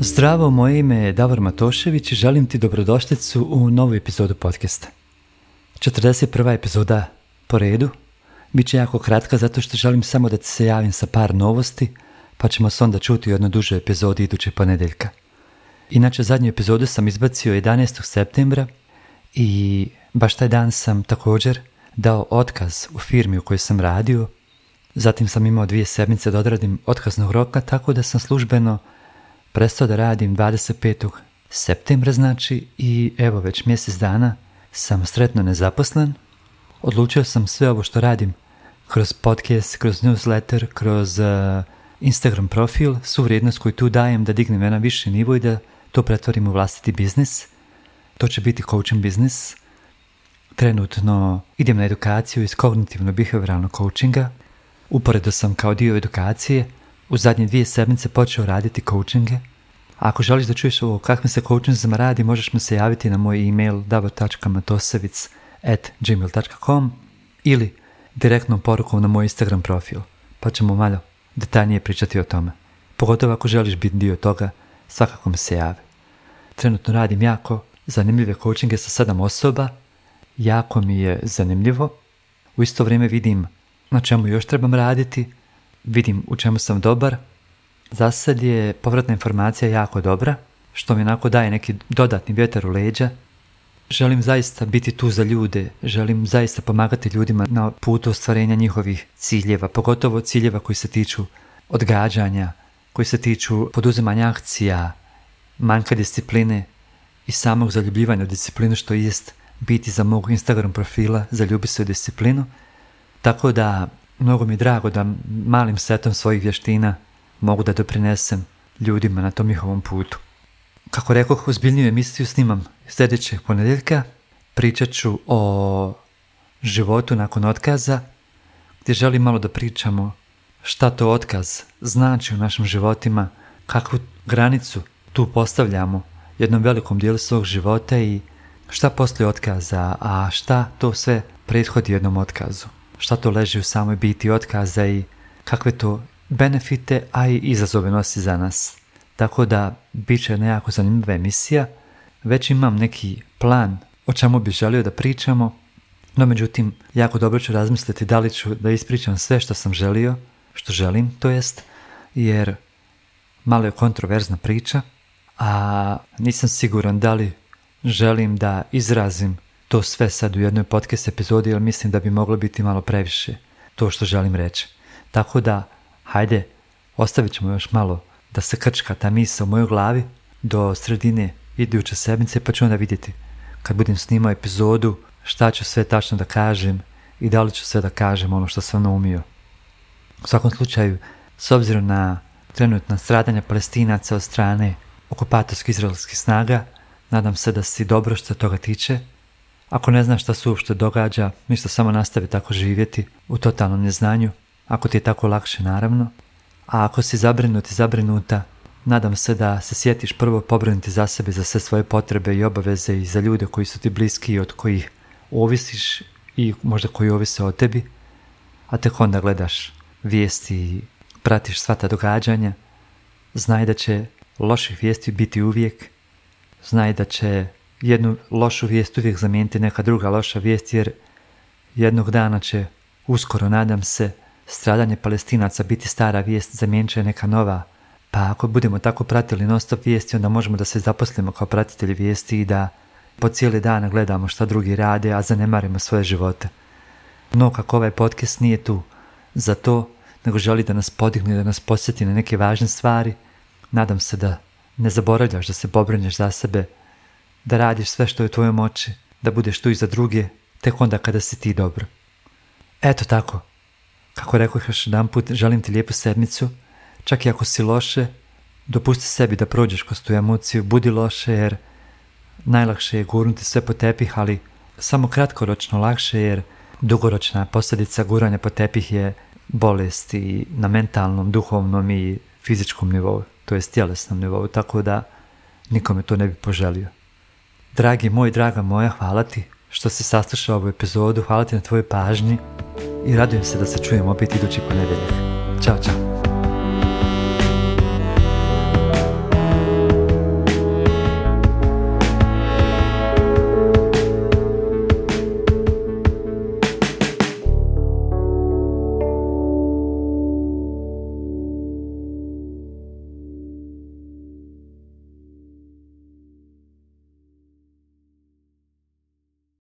Zdravo, moje ime je Davor Matošević i želim ti dobrodošlicu u novu epizodu podcasta. 41. epizoda po redu. Biće jako kratka zato što želim samo da ti se javim sa par novosti, pa ćemo se onda čuti u jednoj dužoj epizodi iduće ponedeljka. Inače, zadnju epizodu sam izbacio 11. septembra i baš taj dan sam također dao otkaz u firmi u kojoj sam radio. Zatim sam imao dvije sedmice da odradim otkaznog roka, tako da sam službeno prestao da radim 25. septembra znači i evo već mjesec dana sam sretno nezaposlen. Odlučio sam sve ovo što radim kroz podcast, kroz newsletter, kroz uh, Instagram profil, svu vrijednost koju tu dajem da dignem na viši nivo i da to pretvorim u vlastiti biznis. To će biti coaching biznis. Trenutno idem na edukaciju iz kognitivno-behavioralnog coachinga. Uporedo sam kao dio edukacije u zadnje dvije sedmice počeo raditi coachinge. Ako želiš da čuješ o kakvim se coachingima radi, možeš mi se javiti na moj email ili direktnom porukom na moj Instagram profil, pa ćemo malo detaljnije pričati o tome. Pogotovo ako želiš biti dio toga, svakako mi se javi. Trenutno radim jako zanimljive coachinge sa sedam osoba, jako mi je zanimljivo. U isto vrijeme vidim na čemu još trebam raditi, vidim u čemu sam dobar. Za sad je povratna informacija jako dobra, što mi onako daje neki dodatni vjetar u leđa. Želim zaista biti tu za ljude, želim zaista pomagati ljudima na putu ostvarenja njihovih ciljeva, pogotovo ciljeva koji se tiču odgađanja, koji se tiču poduzimanja akcija, manjka discipline i samog zaljubljivanja u disciplinu što jest biti za mog Instagram profila zaljubi se u disciplinu. Tako da Mnogo mi je drago da malim setom svojih vještina mogu da doprinesem ljudima na tom njihovom putu. Kako rekao, ozbiljniju emisiju snimam sljedećeg ponedjeljka. Pričat ću o životu nakon otkaza, gdje želim malo da pričamo šta to otkaz znači u našim životima, kakvu granicu tu postavljamo jednom velikom dijelu svog života i šta poslije otkaza, a šta to sve prethodi jednom otkazu šta to leži u samoj biti otkaza i kakve to benefite, a i izazove nosi za nas. Tako da, bit će nekako zanimljiva emisija. Već imam neki plan o čemu bi želio da pričamo, no međutim, jako dobro ću razmisliti da li ću da ispričam sve što sam želio, što želim, to jest, jer malo je kontroverzna priča, a nisam siguran da li želim da izrazim to sve sad u jednoj podcast epizodi, jer mislim da bi moglo biti malo previše to što želim reći. Tako da, hajde, ostavit ćemo još malo da se krčka ta misa u mojoj glavi do sredine iduće sedmice, pa ću onda vidjeti kad budem snimao epizodu šta ću sve tačno da kažem i da li ću sve da kažem ono što sam naumio. U svakom slučaju, s obzirom na trenutna stradanja palestinaca od strane okupatorskih izraelskih snaga, nadam se da si dobro što toga tiče ako ne znaš šta se uopšte događa, ništa samo nastavi tako živjeti u totalnom neznanju, ako ti je tako lakše naravno. A ako si zabrinut i zabrinuta, nadam se da se sjetiš prvo pobrinuti za sebe, za sve svoje potrebe i obaveze i za ljude koji su ti bliski i od kojih ovisiš i možda koji ovise o tebi, a tek onda gledaš vijesti i pratiš sva ta događanja. Znaj da će loših vijesti biti uvijek, znaj da će jednu lošu vijest uvijek zamijeniti neka druga loša vijest jer jednog dana će uskoro nadam se stradanje palestinaca biti stara vijest zamijenit će neka nova. Pa ako budemo tako pratili non stop vijesti onda možemo da se zaposlimo kao pratitelji vijesti i da po cijeli dan gledamo šta drugi rade a zanemarimo svoje živote. No kako ovaj podcast nije tu za to nego želi da nas podigne da nas posjeti na neke važne stvari nadam se da ne zaboravljaš da se pobrinješ za sebe da radiš sve što je u tvojoj moći, da budeš tu i za druge, tek onda kada si ti dobro. Eto tako. Kako rekao još jedan put, želim ti lijepu sedmicu, čak i ako si loše, dopusti sebi da prođeš kroz tu emociju, budi loše jer najlakše je gurnuti sve po tepih, ali samo kratkoročno lakše jer dugoročna posljedica guranja po tepih je bolest i na mentalnom, duhovnom i fizičkom nivou, to je tjelesnom nivou, tako da nikome to ne bi poželio. Dragi moj, draga moja, hvala ti što si saslušao ovu epizodu, hvala ti na tvojoj pažnji i radujem se da se čujemo opet idući ponedjeljak. Ćao, čao.